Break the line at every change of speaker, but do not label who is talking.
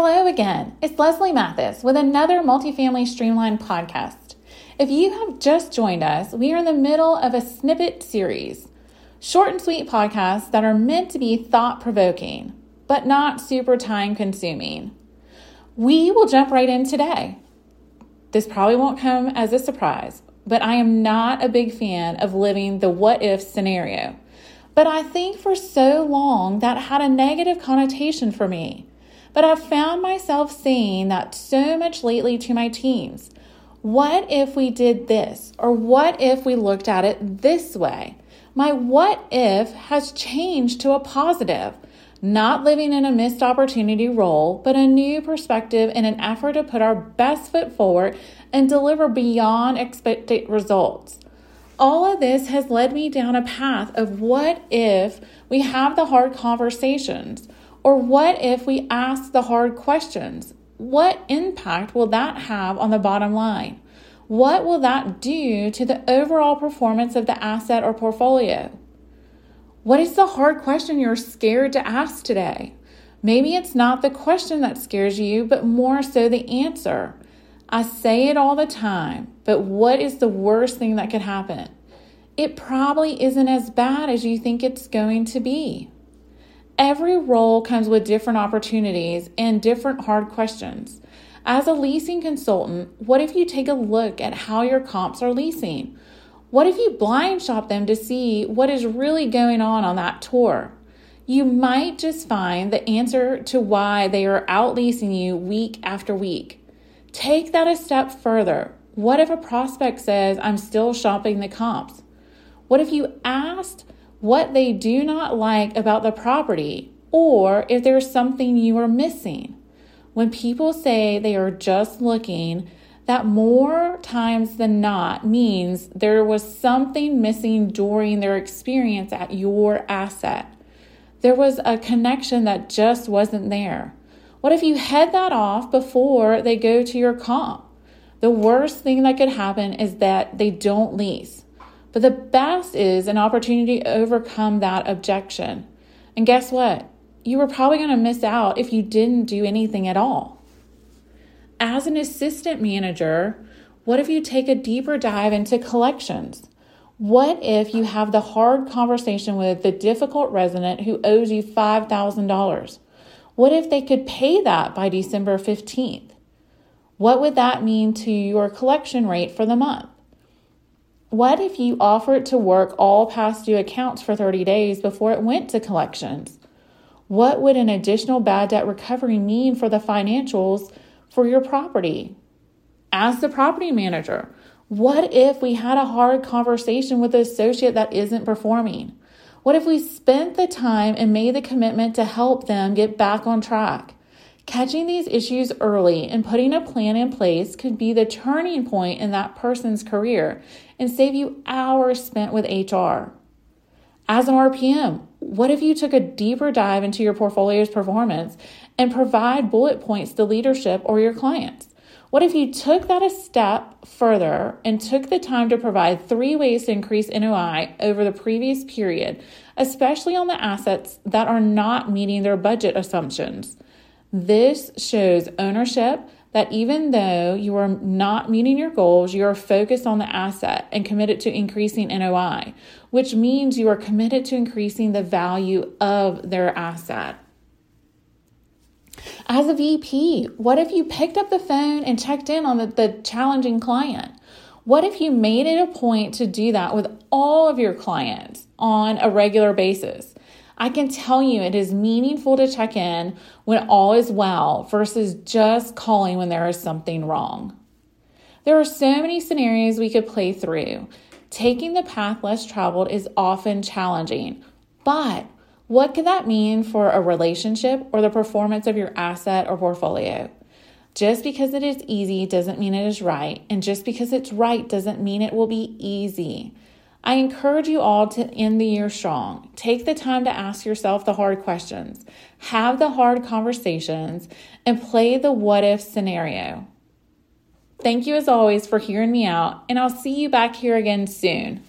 Hello again. It's Leslie Mathis with another Multifamily Streamline podcast. If you have just joined us, we are in the middle of a snippet series, short and sweet podcasts that are meant to be thought provoking, but not super time consuming. We will jump right in today. This probably won't come as a surprise, but I am not a big fan of living the what if scenario. But I think for so long that had a negative connotation for me. But I've found myself saying that so much lately to my teams. What if we did this? Or what if we looked at it this way? My what if has changed to a positive, not living in a missed opportunity role, but a new perspective in an effort to put our best foot forward and deliver beyond expected results. All of this has led me down a path of what if we have the hard conversations? Or what if we ask the hard questions? What impact will that have on the bottom line? What will that do to the overall performance of the asset or portfolio? What is the hard question you're scared to ask today? Maybe it's not the question that scares you, but more so the answer. I say it all the time, but what is the worst thing that could happen? It probably isn't as bad as you think it's going to be. Every role comes with different opportunities and different hard questions. As a leasing consultant, what if you take a look at how your comps are leasing? What if you blind shop them to see what is really going on on that tour? You might just find the answer to why they are out leasing you week after week. Take that a step further. What if a prospect says, I'm still shopping the comps? What if you asked what they do not like about the property, or if there's something you are missing. When people say they are just looking, that more times than not means there was something missing during their experience at your asset. There was a connection that just wasn't there. What if you head that off before they go to your comp? The worst thing that could happen is that they don't lease. But the best is an opportunity to overcome that objection. And guess what? You were probably going to miss out if you didn't do anything at all. As an assistant manager, what if you take a deeper dive into collections? What if you have the hard conversation with the difficult resident who owes you $5,000? What if they could pay that by December 15th? What would that mean to your collection rate for the month? What if you offered to work all past due accounts for 30 days before it went to collections? What would an additional bad debt recovery mean for the financials for your property? As the property manager, what if we had a hard conversation with the associate that isn't performing? What if we spent the time and made the commitment to help them get back on track? Catching these issues early and putting a plan in place could be the turning point in that person's career and save you hours spent with HR. As an RPM, what if you took a deeper dive into your portfolio's performance and provide bullet points to leadership or your clients? What if you took that a step further and took the time to provide three ways to increase NOI over the previous period, especially on the assets that are not meeting their budget assumptions? This shows ownership that even though you are not meeting your goals, you are focused on the asset and committed to increasing NOI, which means you are committed to increasing the value of their asset. As a VP, what if you picked up the phone and checked in on the, the challenging client? What if you made it a point to do that with all of your clients on a regular basis? I can tell you it is meaningful to check in when all is well versus just calling when there is something wrong. There are so many scenarios we could play through. Taking the path less traveled is often challenging, but what could that mean for a relationship or the performance of your asset or portfolio? Just because it is easy doesn't mean it is right, and just because it's right doesn't mean it will be easy. I encourage you all to end the year strong. Take the time to ask yourself the hard questions, have the hard conversations, and play the what if scenario. Thank you as always for hearing me out, and I'll see you back here again soon.